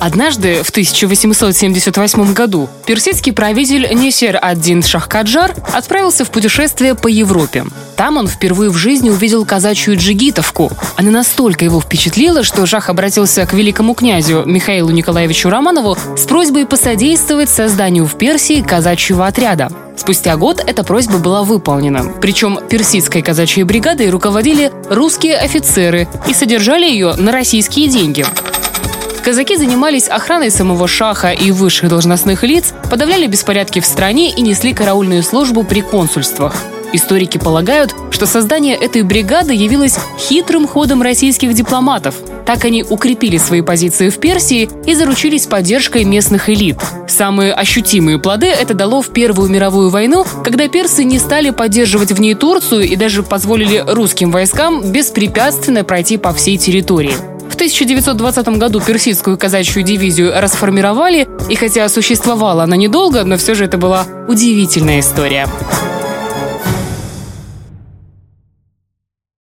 Однажды, в 1878 году, персидский правитель Несер ад-Дин Шахкаджар отправился в путешествие по Европе. Там он впервые в жизни увидел казачью джигитовку. Она настолько его впечатлила, что Жах обратился к великому князю Михаилу Николаевичу Романову с просьбой посодействовать созданию в Персии казачьего отряда. Спустя год эта просьба была выполнена. Причем персидской казачьей бригадой руководили русские офицеры и содержали ее на российские деньги. Казаки занимались охраной самого шаха и высших должностных лиц, подавляли беспорядки в стране и несли караульную службу при консульствах. Историки полагают, что создание этой бригады явилось хитрым ходом российских дипломатов. Так они укрепили свои позиции в Персии и заручились поддержкой местных элит. Самые ощутимые плоды это дало в Первую мировую войну, когда персы не стали поддерживать в ней Турцию и даже позволили русским войскам беспрепятственно пройти по всей территории. В 1920 году персидскую казачью дивизию расформировали, и хотя существовала она недолго, но все же это была удивительная история.